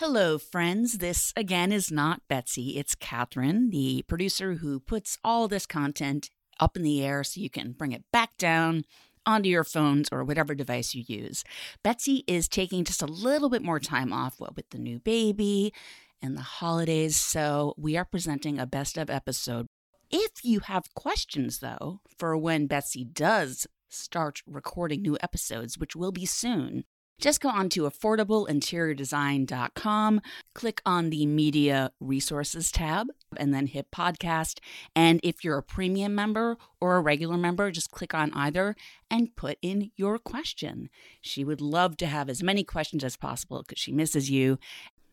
Hello, friends. This again is not Betsy. It's Catherine, the producer who puts all this content up in the air so you can bring it back down onto your phones or whatever device you use. Betsy is taking just a little bit more time off what with the new baby and the holidays, so we are presenting a best of episode. If you have questions though, for when Betsy does start recording new episodes, which will be soon, just go on to affordableinteriordesign.com, click on the media resources tab, and then hit podcast. And if you're a premium member or a regular member, just click on either and put in your question. She would love to have as many questions as possible because she misses you.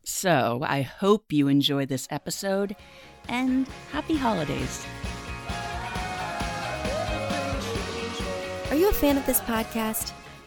So I hope you enjoy this episode and happy holidays. Are you a fan of this podcast?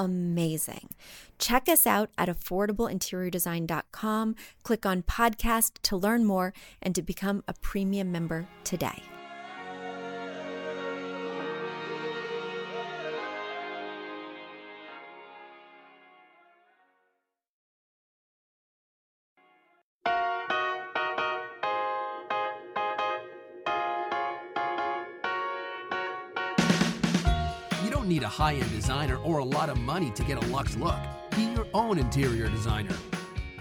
amazing. Check us out at affordableinteriordesign.com. Click on podcast to learn more and to become a premium member today. Need a high end designer or a lot of money to get a luxe look. Be your own interior designer.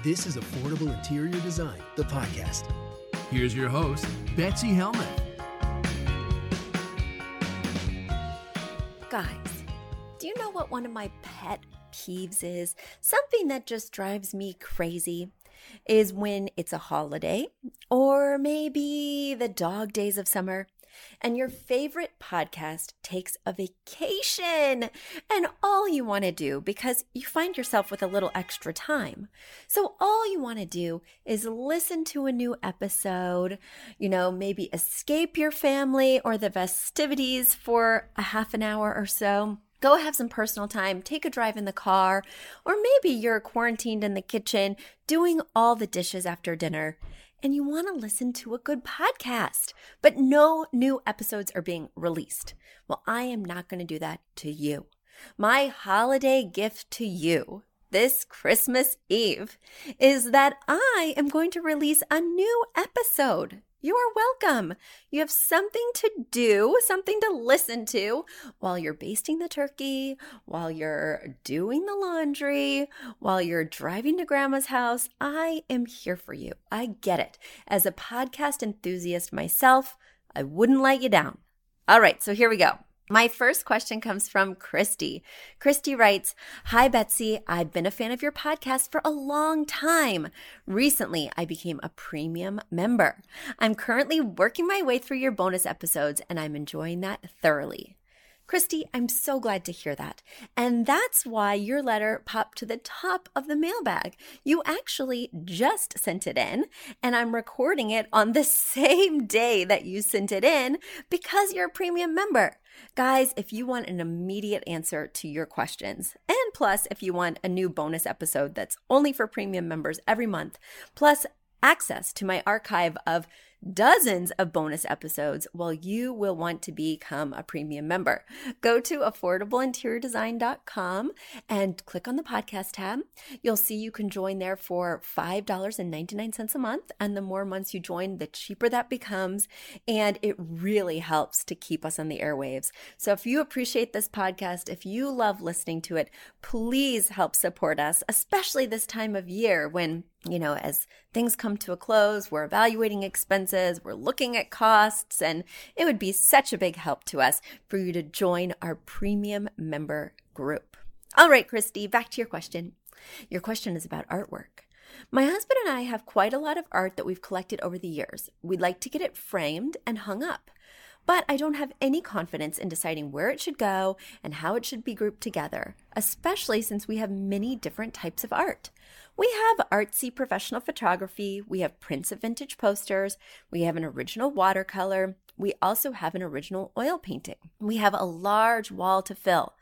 This is Affordable Interior Design, the podcast. Here's your host, Betsy Helmuth. Guys, do you know what one of my pet peeves is? Something that just drives me crazy is when it's a holiday or maybe the dog days of summer and your favorite podcast takes a vacation and all you want to do because you find yourself with a little extra time. So all you want to do is listen to a new episode, you know, maybe escape your family or the festivities for a half an hour or so. Go have some personal time, take a drive in the car, or maybe you're quarantined in the kitchen doing all the dishes after dinner and you want to listen to a good podcast, but no new episodes are being released. Well, I am not going to do that to you. My holiday gift to you this Christmas Eve is that I am going to release a new episode. You are welcome. You have something to do, something to listen to while you're basting the turkey, while you're doing the laundry, while you're driving to grandma's house. I am here for you. I get it. As a podcast enthusiast myself, I wouldn't let you down. All right, so here we go. My first question comes from Christy. Christy writes, Hi, Betsy. I've been a fan of your podcast for a long time. Recently, I became a premium member. I'm currently working my way through your bonus episodes and I'm enjoying that thoroughly. Christy, I'm so glad to hear that. And that's why your letter popped to the top of the mailbag. You actually just sent it in, and I'm recording it on the same day that you sent it in because you're a premium member. Guys, if you want an immediate answer to your questions, and plus if you want a new bonus episode that's only for premium members every month, plus access to my archive of dozens of bonus episodes, well, you will want to become a premium member. Go to affordableinteriordesign.com and click on the podcast tab. You'll see you can join there for $5.99 a month. And the more months you join, the cheaper that becomes. And it really helps to keep us on the airwaves. So if you appreciate this podcast, if you love listening to it, please help support us, especially this time of year when you know, as things come to a close, we're evaluating expenses, we're looking at costs, and it would be such a big help to us for you to join our premium member group. All right, Christy, back to your question. Your question is about artwork. My husband and I have quite a lot of art that we've collected over the years. We'd like to get it framed and hung up but I don't have any confidence in deciding where it should go and how it should be grouped together, especially since we have many different types of art. We have artsy professional photography, we have prints of vintage posters, we have an original watercolor, we also have an original oil painting. We have a large wall to fill.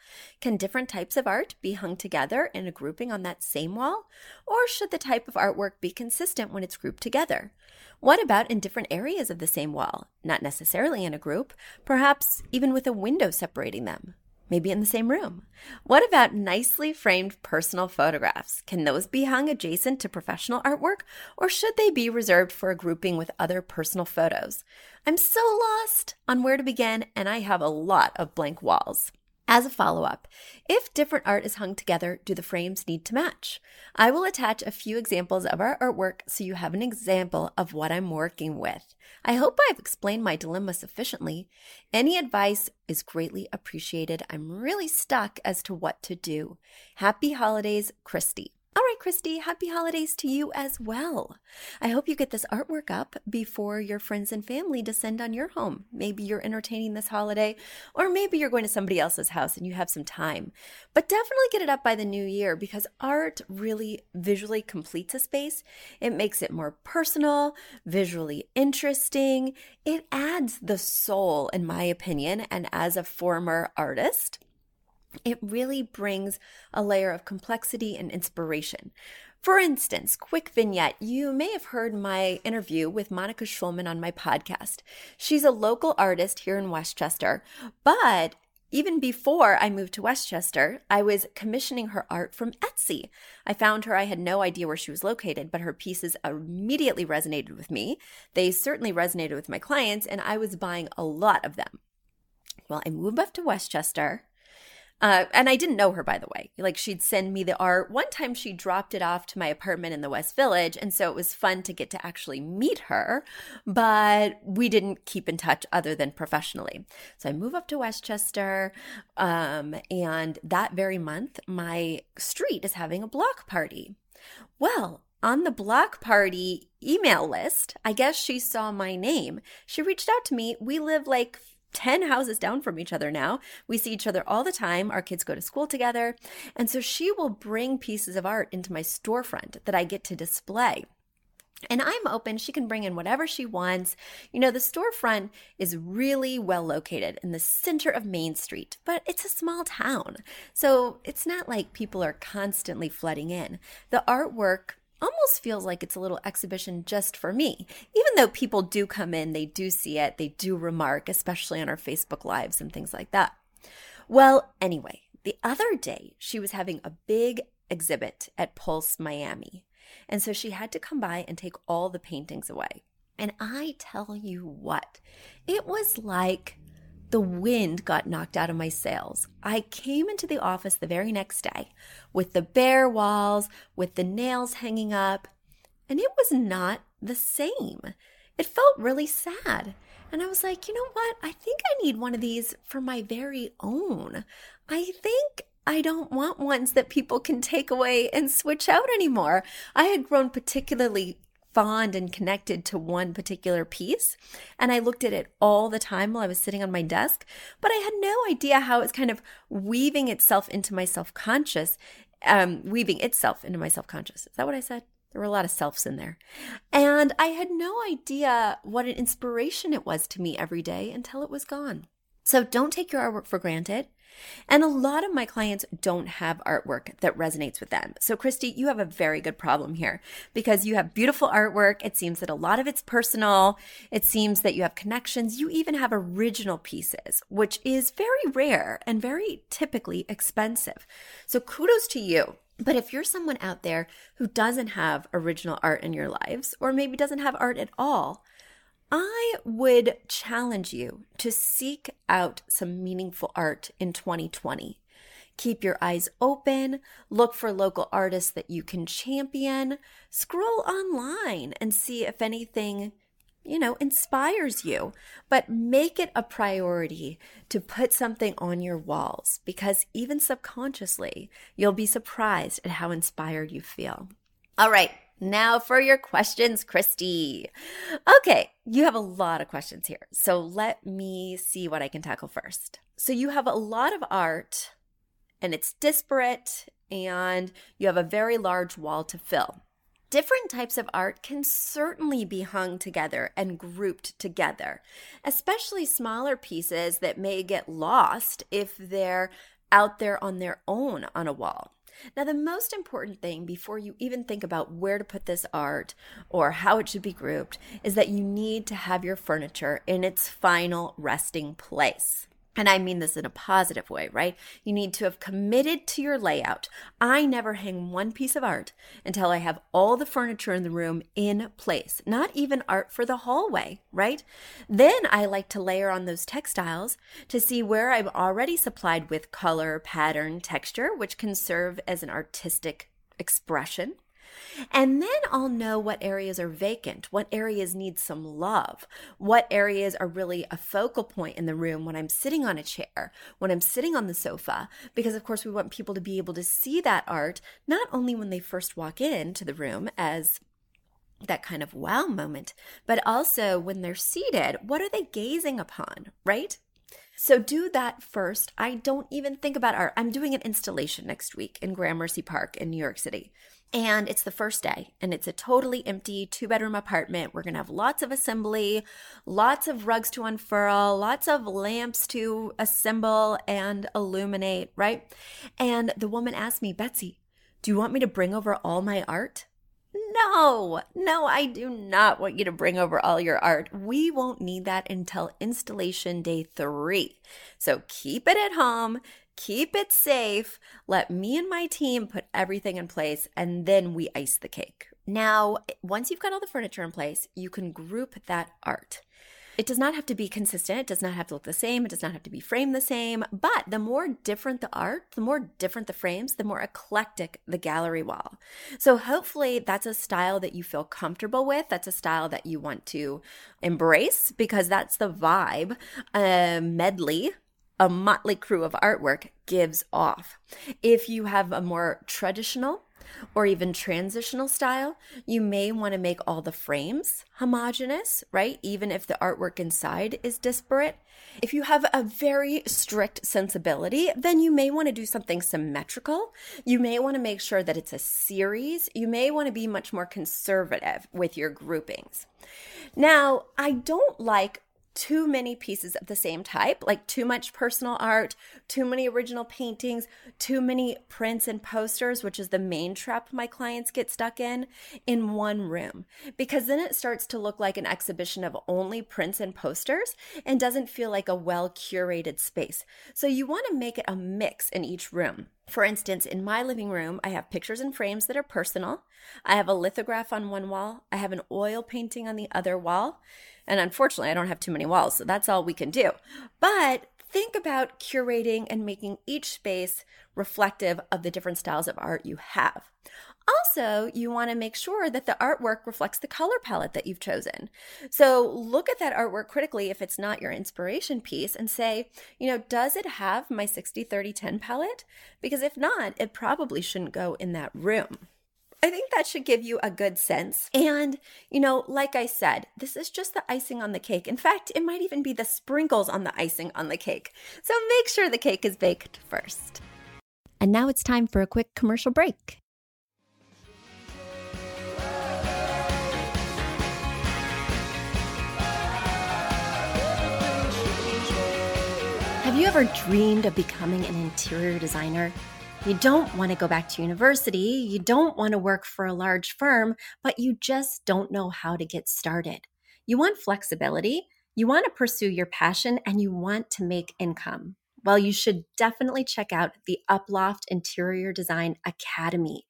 Can different types of art be hung together in a grouping on that same wall? Or should the type of artwork be consistent when it's grouped together? What about in different areas of the same wall? Not necessarily in a group, perhaps even with a window separating them. Maybe in the same room. What about nicely framed personal photographs? Can those be hung adjacent to professional artwork, or should they be reserved for a grouping with other personal photos? I'm so lost on where to begin, and I have a lot of blank walls. As a follow up, if different art is hung together, do the frames need to match? I will attach a few examples of our artwork so you have an example of what I'm working with. I hope I've explained my dilemma sufficiently. Any advice is greatly appreciated. I'm really stuck as to what to do. Happy holidays, Christy. Christy, happy holidays to you as well. I hope you get this artwork up before your friends and family descend on your home. Maybe you're entertaining this holiday, or maybe you're going to somebody else's house and you have some time. But definitely get it up by the new year because art really visually completes a space. It makes it more personal, visually interesting. It adds the soul, in my opinion, and as a former artist, it really brings a layer of complexity and inspiration. For instance, quick vignette. You may have heard my interview with Monica Schulman on my podcast. She's a local artist here in Westchester, but even before I moved to Westchester, I was commissioning her art from Etsy. I found her, I had no idea where she was located, but her pieces immediately resonated with me. They certainly resonated with my clients, and I was buying a lot of them. Well, I moved up to Westchester uh, and I didn't know her, by the way. Like, she'd send me the art. One time she dropped it off to my apartment in the West Village. And so it was fun to get to actually meet her. But we didn't keep in touch other than professionally. So I move up to Westchester. Um, and that very month, my street is having a block party. Well, on the block party email list, I guess she saw my name. She reached out to me. We live like 10 houses down from each other now. We see each other all the time. Our kids go to school together. And so she will bring pieces of art into my storefront that I get to display. And I'm open. She can bring in whatever she wants. You know, the storefront is really well located in the center of Main Street, but it's a small town. So it's not like people are constantly flooding in. The artwork almost feels like it's a little exhibition just for me. Even though people do come in, they do see it, they do remark, especially on our Facebook Lives and things like that. Well, anyway, the other day she was having a big exhibit at Pulse Miami. And so she had to come by and take all the paintings away. And I tell you what, it was like the wind got knocked out of my sails. I came into the office the very next day with the bare walls, with the nails hanging up, and it was not the same. It felt really sad. And I was like, you know what? I think I need one of these for my very own. I think I don't want ones that people can take away and switch out anymore. I had grown particularly fond and connected to one particular piece. And I looked at it all the time while I was sitting on my desk, but I had no idea how it's kind of weaving itself into my self conscious, um, weaving itself into my self conscious. Is that what I said? There were a lot of selves in there. And I had no idea what an inspiration it was to me every day until it was gone. So don't take your artwork for granted. And a lot of my clients don't have artwork that resonates with them. So, Christy, you have a very good problem here because you have beautiful artwork. It seems that a lot of it's personal. It seems that you have connections. You even have original pieces, which is very rare and very typically expensive. So, kudos to you. But if you're someone out there who doesn't have original art in your lives, or maybe doesn't have art at all, I would challenge you to seek out some meaningful art in 2020. Keep your eyes open, look for local artists that you can champion, scroll online and see if anything, you know, inspires you. But make it a priority to put something on your walls because even subconsciously, you'll be surprised at how inspired you feel. All right, now for your questions, Christy. Okay, you have a lot of questions here. So let me see what I can tackle first. So you have a lot of art and it's disparate and you have a very large wall to fill. Different types of art can certainly be hung together and grouped together, especially smaller pieces that may get lost if they're out there on their own on a wall. Now, the most important thing before you even think about where to put this art or how it should be grouped is that you need to have your furniture in its final resting place. And I mean this in a positive way, right? You need to have committed to your layout. I never hang one piece of art until I have all the furniture in the room in place, not even art for the hallway, right? Then I like to layer on those textiles to see where I'm already supplied with color, pattern, texture, which can serve as an artistic expression. And then I'll know what areas are vacant, what areas need some love, what areas are really a focal point in the room when I'm sitting on a chair, when I'm sitting on the sofa, because of course we want people to be able to see that art not only when they first walk into the room as that kind of wow moment, but also when they're seated, what are they gazing upon, right? So do that first. I don't even think about art. I'm doing an installation next week in Gramercy Park in New York City. And it's the first day, and it's a totally empty two bedroom apartment. We're gonna have lots of assembly, lots of rugs to unfurl, lots of lamps to assemble and illuminate, right? And the woman asked me, Betsy, do you want me to bring over all my art? No, no, I do not want you to bring over all your art. We won't need that until installation day three. So keep it at home keep it safe. Let me and my team put everything in place, and then we ice the cake. Now, once you've got all the furniture in place, you can group that art. It does not have to be consistent. It does not have to look the same. It does not have to be framed the same. But the more different the art, the more different the frames, the more eclectic the gallery wall. So hopefully that's a style that you feel comfortable with. That's a style that you want to embrace because that's the vibe. A medley a motley crew of artwork gives off. If you have a more traditional or even transitional style, you may want to make all the frames homogeneous, right? Even if the artwork inside is disparate. If you have a very strict sensibility, then you may want to do something symmetrical. You may want to make sure that it's a series. You may want to be much more conservative with your groupings. Now, I don't like too many pieces of the same type, like too much personal art, too many original paintings, too many prints and posters, which is the main trap my clients get stuck in, in one room. Because then it starts to look like an exhibition of only prints and posters and doesn't feel like a well curated space. So you want to make it a mix in each room. For instance, in my living room, I have pictures and frames that are personal. I have a lithograph on one wall. I have an oil painting on the other wall. And unfortunately, I don't have too many walls, so that's all we can do. But think about curating and making each space reflective of the different styles of art you have. Also, you want to make sure that the artwork reflects the color palette that you've chosen. So look at that artwork critically if it's not your inspiration piece and say, you know, does it have my 60 30 10 palette? Because if not, it probably shouldn't go in that room. I think that should give you a good sense. And, you know, like I said, this is just the icing on the cake. In fact, it might even be the sprinkles on the icing on the cake. So make sure the cake is baked first. And now it's time for a quick commercial break. Have you ever dreamed of becoming an interior designer? You don't want to go back to university, you don't want to work for a large firm, but you just don't know how to get started. You want flexibility, you want to pursue your passion, and you want to make income well, you should definitely check out the Uploft Interior Design Academy.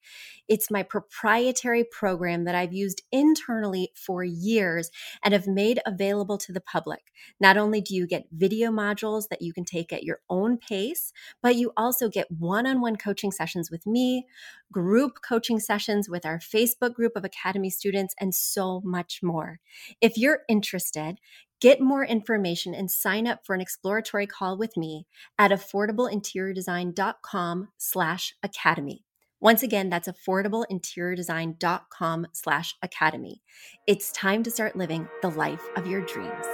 It's my proprietary program that I've used internally for years and have made available to the public. Not only do you get video modules that you can take at your own pace, but you also get one on one coaching sessions with me, group coaching sessions with our Facebook group of Academy students, and so much more. If you're interested, Get more information and sign up for an exploratory call with me at affordableinteriordesign.com slash academy. Once again, that's affordableinteriordesign.com slash academy. It's time to start living the life of your dreams.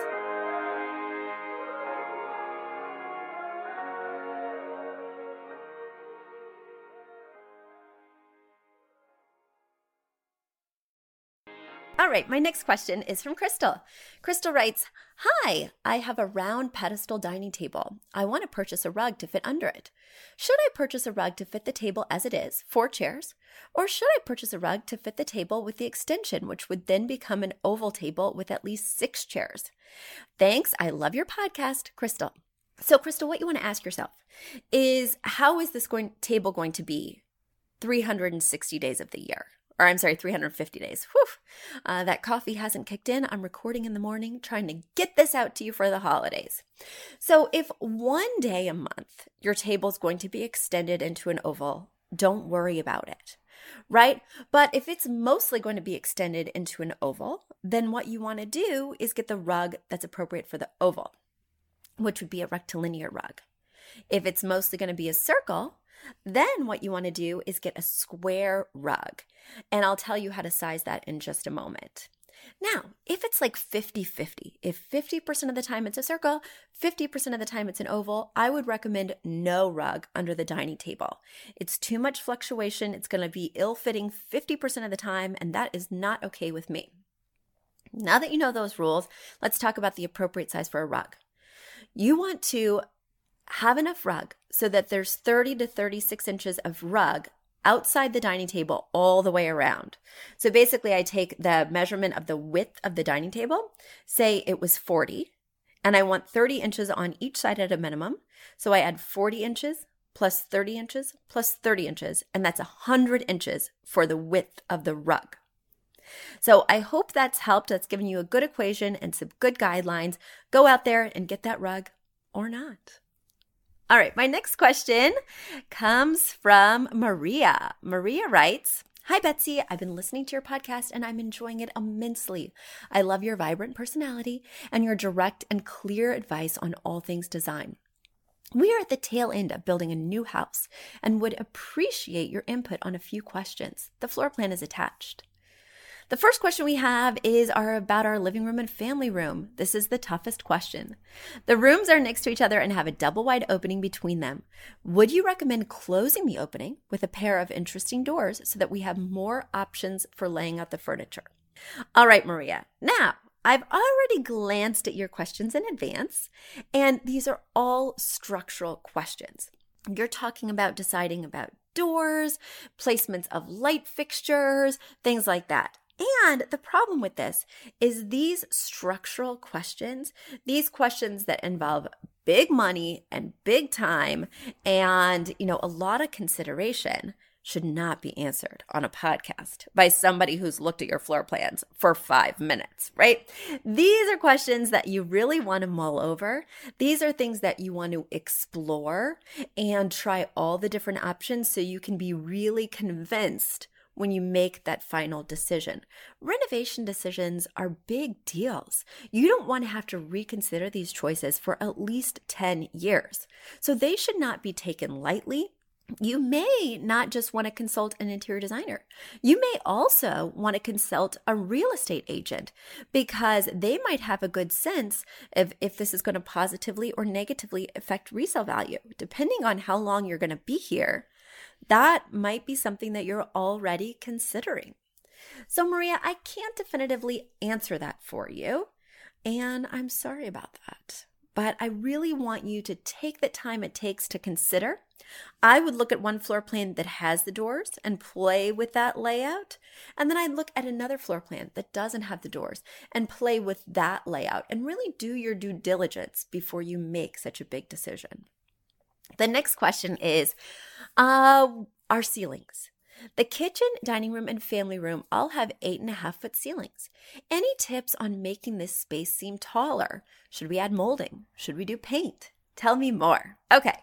All right, my next question is from Crystal. Crystal writes Hi, I have a round pedestal dining table. I want to purchase a rug to fit under it. Should I purchase a rug to fit the table as it is, four chairs? Or should I purchase a rug to fit the table with the extension, which would then become an oval table with at least six chairs? Thanks. I love your podcast, Crystal. So, Crystal, what you want to ask yourself is how is this going, table going to be 360 days of the year? Or I'm sorry, 350 days. Whew. Uh, that coffee hasn't kicked in. I'm recording in the morning, trying to get this out to you for the holidays. So, if one day a month your table is going to be extended into an oval, don't worry about it, right? But if it's mostly going to be extended into an oval, then what you want to do is get the rug that's appropriate for the oval, which would be a rectilinear rug. If it's mostly going to be a circle, then what you want to do is get a square rug. And I'll tell you how to size that in just a moment. Now, if it's like 50 50, if 50% of the time it's a circle, 50% of the time it's an oval, I would recommend no rug under the dining table. It's too much fluctuation. It's going to be ill fitting 50% of the time, and that is not okay with me. Now that you know those rules, let's talk about the appropriate size for a rug. You want to have enough rug so that there's 30 to 36 inches of rug outside the dining table all the way around. So basically, I take the measurement of the width of the dining table, say it was 40, and I want 30 inches on each side at a minimum. So I add 40 inches plus 30 inches plus 30 inches, and that's 100 inches for the width of the rug. So I hope that's helped. That's given you a good equation and some good guidelines. Go out there and get that rug or not. All right, my next question comes from Maria. Maria writes, Hi, Betsy. I've been listening to your podcast and I'm enjoying it immensely. I love your vibrant personality and your direct and clear advice on all things design. We are at the tail end of building a new house and would appreciate your input on a few questions. The floor plan is attached. The first question we have is our, about our living room and family room. This is the toughest question. The rooms are next to each other and have a double wide opening between them. Would you recommend closing the opening with a pair of interesting doors so that we have more options for laying out the furniture? All right, Maria. Now, I've already glanced at your questions in advance, and these are all structural questions. You're talking about deciding about doors, placements of light fixtures, things like that. And the problem with this is these structural questions, these questions that involve big money and big time and, you know, a lot of consideration should not be answered on a podcast by somebody who's looked at your floor plans for five minutes, right? These are questions that you really want to mull over. These are things that you want to explore and try all the different options so you can be really convinced when you make that final decision. Renovation decisions are big deals. You don't want to have to reconsider these choices for at least 10 years. So they should not be taken lightly you may not just want to consult an interior designer. You may also want to consult a real estate agent because they might have a good sense of if this is going to positively or negatively affect resale value, depending on how long you're going to be here. That might be something that you're already considering. So, Maria, I can't definitively answer that for you, and I'm sorry about that. But I really want you to take the time it takes to consider I would look at one floor plan that has the doors and play with that layout. And then I'd look at another floor plan that doesn't have the doors and play with that layout and really do your due diligence before you make such a big decision. The next question is uh, Our ceilings. The kitchen, dining room, and family room all have eight and a half foot ceilings. Any tips on making this space seem taller? Should we add molding? Should we do paint? Tell me more. Okay.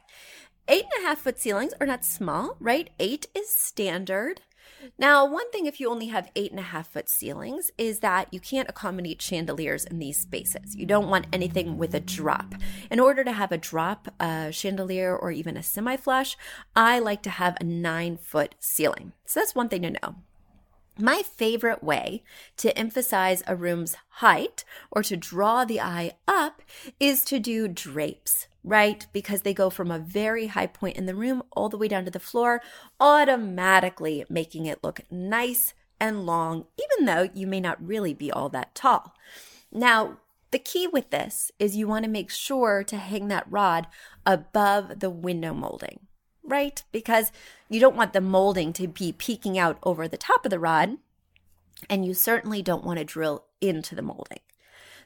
Eight and a half foot ceilings are not small, right? Eight is standard. Now, one thing if you only have eight and a half foot ceilings is that you can't accommodate chandeliers in these spaces. You don't want anything with a drop. In order to have a drop a chandelier or even a semi flush, I like to have a nine foot ceiling. So that's one thing to know. My favorite way to emphasize a room's height or to draw the eye up is to do drapes right? Because they go from a very high point in the room all the way down to the floor, automatically making it look nice and long, even though you may not really be all that tall. Now, the key with this is you want to make sure to hang that rod above the window molding, right? Because you don't want the molding to be peeking out over the top of the rod, and you certainly don't want to drill into the molding.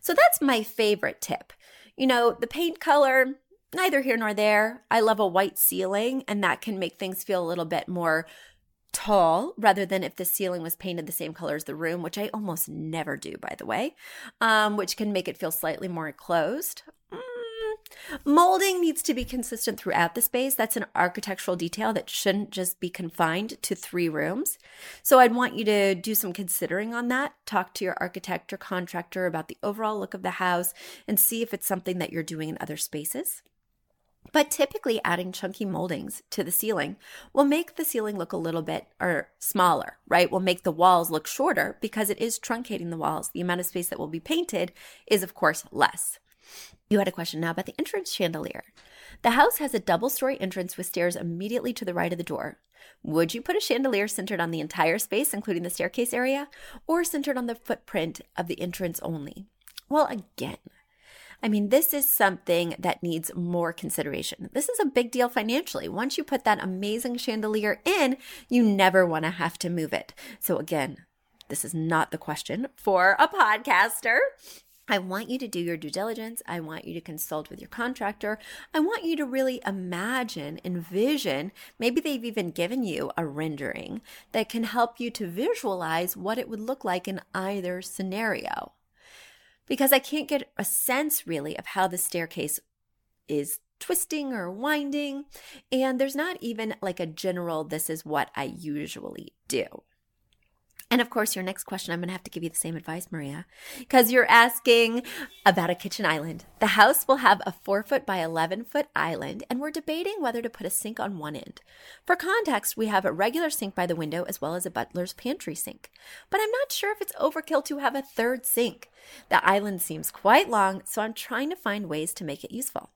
So that's my favorite tip. You know, the paint color, neither here nor there. I love a white ceiling, and that can make things feel a little bit more tall rather than if the ceiling was painted the same color as the room, which I almost never do, by the way, um, which can make it feel slightly more enclosed. Mm. Molding needs to be consistent throughout the space. That's an architectural detail that shouldn't just be confined to three rooms. So I'd want you to do some considering on that. Talk to your architect or contractor about the overall look of the house and see if it's something that you're doing in other spaces. But typically, adding chunky moldings to the ceiling will make the ceiling look a little bit or smaller, right? Will make the walls look shorter because it is truncating the walls. The amount of space that will be painted is, of course, less. You had a question now about the entrance chandelier. The house has a double story entrance with stairs immediately to the right of the door. Would you put a chandelier centered on the entire space, including the staircase area, or centered on the footprint of the entrance only? Well, again, I mean, this is something that needs more consideration. This is a big deal financially. Once you put that amazing chandelier in, you never want to have to move it. So, again, this is not the question for a podcaster. I want you to do your due diligence. I want you to consult with your contractor. I want you to really imagine, envision. Maybe they've even given you a rendering that can help you to visualize what it would look like in either scenario because I can't get a sense really of how the staircase is twisting or winding. And there's not even like a general, this is what I usually do. And of course, your next question, I'm going to have to give you the same advice, Maria, because you're asking about a kitchen island. The house will have a four foot by 11 foot island, and we're debating whether to put a sink on one end. For context, we have a regular sink by the window as well as a butler's pantry sink. But I'm not sure if it's overkill to have a third sink. The island seems quite long, so I'm trying to find ways to make it useful.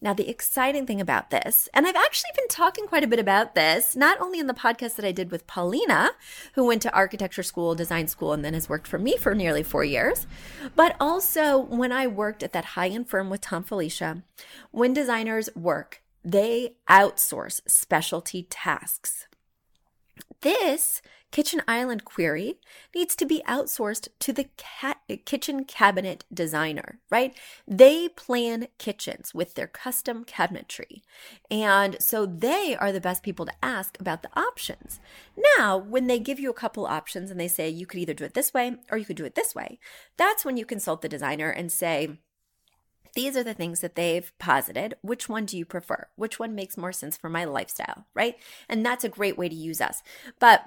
Now, the exciting thing about this, and I've actually been talking quite a bit about this, not only in the podcast that I did with Paulina, who went to architecture school, design school, and then has worked for me for nearly four years, but also when I worked at that high end firm with Thom Filicia. When designers work, they outsource specialty tasks. This kitchen island query needs to be outsourced to the kitchen cabinet designer, right? They plan kitchens with their custom cabinetry. And so they are the best people to ask about the options. Now, when they give you a couple options and they say you could either do it this way or you could do it this way, that's when you consult the designer and say, these are the things that they've posited. Which one do you prefer? Which one makes more sense for my lifestyle, right? And that's a great way to use us. But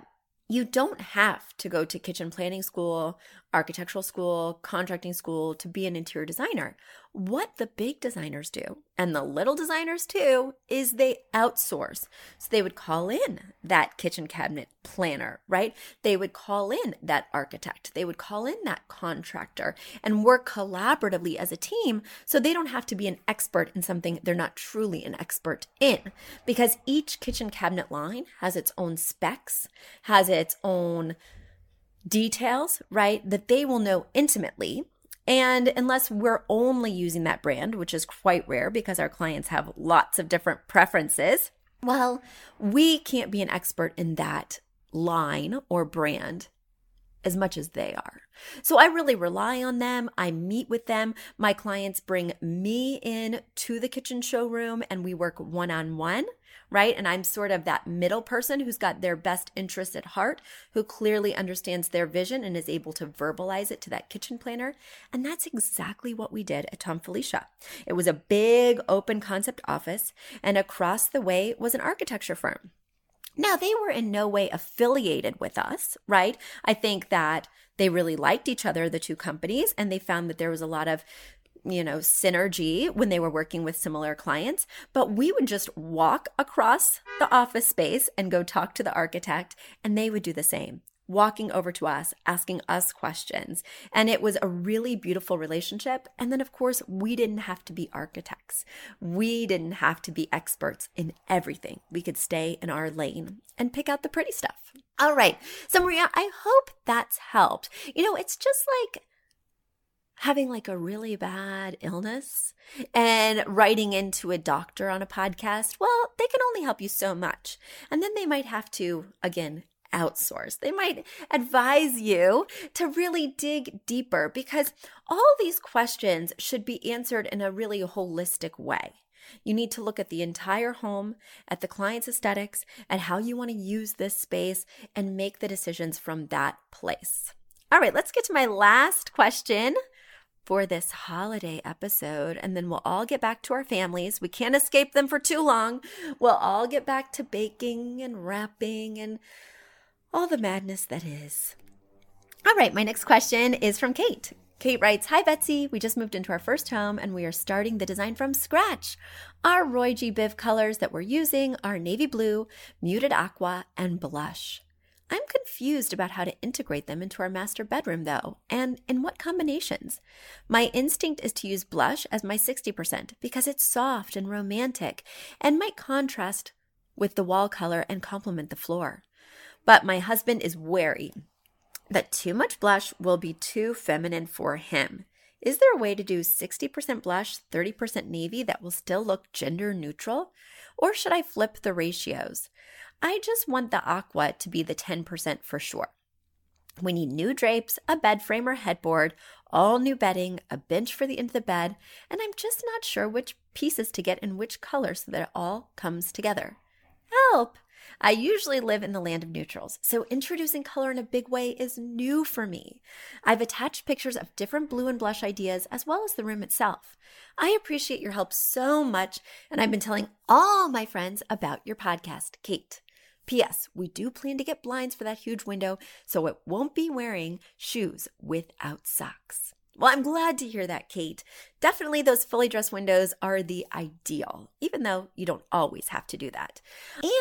you don't have to go to kitchen planning school, architectural school, contracting school to be an interior designer. What the big designers do, and the little designers too, is they outsource. So they would call in that kitchen cabinet planner, right? They would call in that architect. They would call in that contractor and work collaboratively as a team so they don't have to be an expert in something they're not truly an expert in. Because each kitchen cabinet line has its own specs, has its own details, right? That they will know intimately and unless we're only using that brand, which is quite rare because our clients have lots of different preferences, well, we can't be an expert in that line or brand as much as they are. So I really rely on them. I meet with them. My clients bring me in to the kitchen showroom and we work one on one right? And I'm sort of that middle person who's got their best interests at heart, who clearly understands their vision and is able to verbalize it to that kitchen planner. And that's exactly what we did at Thom Filicia. It was a big open concept office, and across the way was an architecture firm. Now, they were in no way affiliated with us, right? I think that they really liked each other, the two companies, and they found that there was a lot of you know, synergy when they were working with similar clients, but we would just walk across the office space and go talk to the architect, and they would do the same, walking over to us, asking us questions. And it was a really beautiful relationship. And then, of course, we didn't have to be architects, we didn't have to be experts in everything. We could stay in our lane and pick out the pretty stuff. All right. So, Maria, I hope that's helped. You know, it's just like, having like a really bad illness and writing into a doctor on a podcast, well, they can only help you so much. And then they might have to, again, outsource. They might advise you to really dig deeper because all these questions should be answered in a really holistic way. You need to look at the entire home, at the client's aesthetics, at how you want to use this space and make the decisions from that place. All right, let's get to my last question for this holiday episode, and then we'll all get back to our families. We can't escape them for too long. We'll all get back to baking and wrapping and all the madness that is. All right, my next question is from Kate. Kate writes Hi, Betsy. We just moved into our first home and we are starting the design from scratch. Our Roy G. Biv colors that we're using are navy blue, muted aqua, and blush. I'm confused about how to integrate them into our master bedroom, though, and in what combinations. My instinct is to use blush as my 60% because it's soft and romantic and might contrast with the wall color and complement the floor. But my husband is wary that too much blush will be too feminine for him. Is there a way to do 60% blush, 30% navy that will still look gender neutral? Or should I flip the ratios? I just want the aqua to be the 10% for sure. We need new drapes, a bed frame or headboard, all new bedding, a bench for the end of the bed, and I'm just not sure which pieces to get in which color so that it all comes together. Help! I usually live in the land of neutrals, so introducing color in a big way is new for me. I've attached pictures of different blue and blush ideas as well as the room itself. I appreciate your help so much, and I've been telling all my friends about your podcast, Kate. P.S. We do plan to get blinds for that huge window, so it won't be wearing shoes without socks. Well, I'm glad to hear that, Kate. Definitely those fully dressed windows are the ideal, even though you don't always have to do that.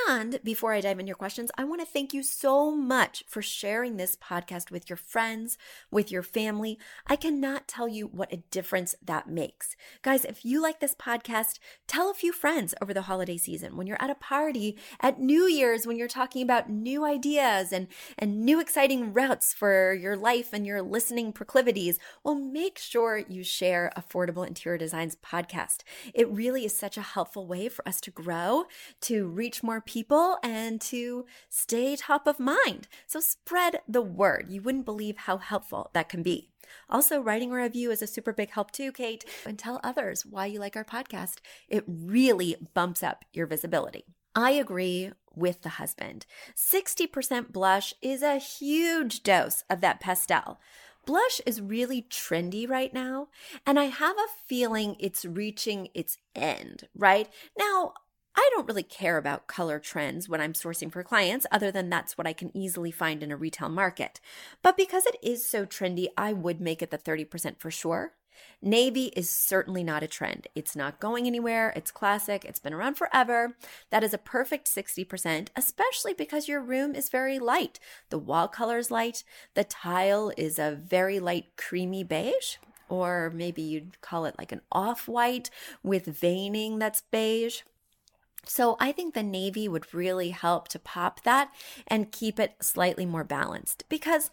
And before I dive into your questions, I want to thank you so much for sharing this podcast with your friends, with your family. I cannot tell you what a difference that makes. Guys, if you like this podcast, tell a few friends over the holiday season when you're at a party, at New Year's, when you're talking about new ideas and, and new exciting routes for your life and your listening proclivities. Well, make sure you share Affordable Interior Designs podcast. It really is such a helpful way for us to grow, to reach more people, and to stay top of mind. So spread the word. You wouldn't believe how helpful that can be. Also, writing a review is a super big help too, Kate. And tell others why you like our podcast. It really bumps up your visibility. I agree with the husband. 60% blush is a huge dose of that pastel. Blush is really trendy right now, and I have a feeling it's reaching its end, right? Now, I don't really care about color trends when I'm sourcing for clients, other than that's what I can easily find in a retail market. But because it is so trendy, I would make it the 30% for sure. Navy is certainly not a trend. It's not going anywhere. It's classic. It's been around forever. That is a perfect 60%, especially because your room is very light. The wall color is light. The tile is a very light creamy beige, or maybe you'd call it like an off white with veining that's beige. So I think the navy would really help to pop that and keep it slightly more balanced because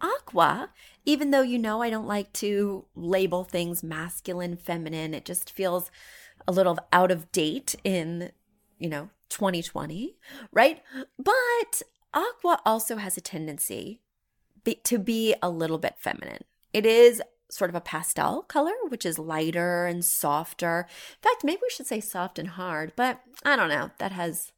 aqua, even though you know I don't like to label things masculine, feminine, it just feels a little out of date in, you know, 2020, right? But aqua also has a tendency be, to be a little bit feminine. It is sort of a pastel color, which is lighter and softer. In fact, maybe we should say soft and hard, but I don't know. That has,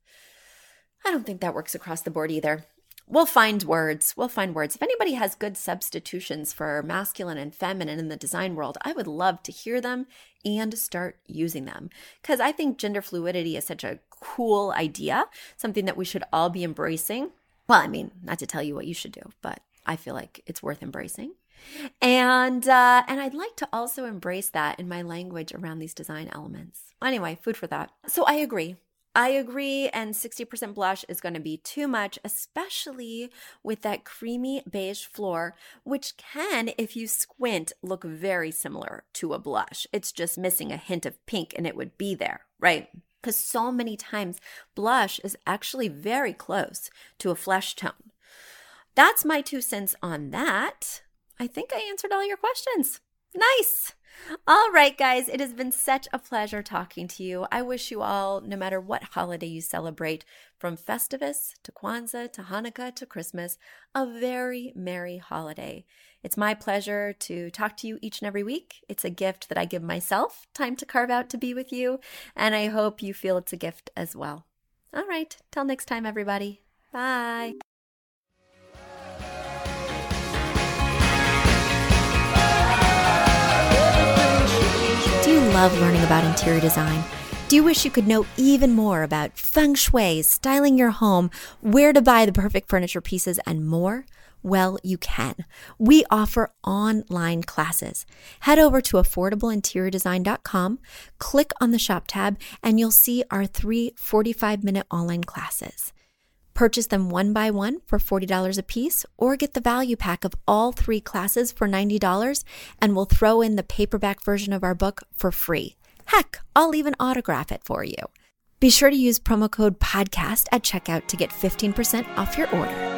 I don't think that works across the board either. We'll find words. We'll find words. If anybody has good substitutions for masculine and feminine in the design world, I would love to hear them and start using them. Because I think gender fluidity is such a cool idea, something that we should all be embracing. Well, I mean, not to tell you what you should do, but I feel like it's worth embracing. And uh, and I'd like to also embrace that in my language around these design elements. Anyway, food for thought. So I agree. I agree, and 60% blush is going to be too much, especially with that creamy beige floor, which can, if you squint, look very similar to a blush. It's just missing a hint of pink and it would be there, right? Because so many times blush is actually very close to a flesh tone. That's my two cents on that. I think I answered all your questions. Nice. All right, guys, it has been such a pleasure talking to you. I wish you all, no matter what holiday you celebrate, from Festivus to Kwanzaa to Hanukkah to Christmas, a very merry holiday. It's my pleasure to talk to you each and every week. It's a gift that I give myself time to carve out to be with you, and I hope you feel it's a gift as well. All right, till next time, everybody. Bye. Love learning about interior design? Do you wish you could know even more about feng shui, styling your home, where to buy the perfect furniture pieces, and more? Well, you can. We offer online classes. Head over to affordableinteriordesign.com, click on the shop tab, and you'll see our three 45 minute online classes. Purchase them one by one for $40 a piece or get the value pack of all three classes for $90 and we'll throw in the paperback version of our book for free. Heck, I'll even autograph it for you. Be sure to use promo code PODCAST at checkout to get 15% off your order.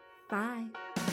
Bye.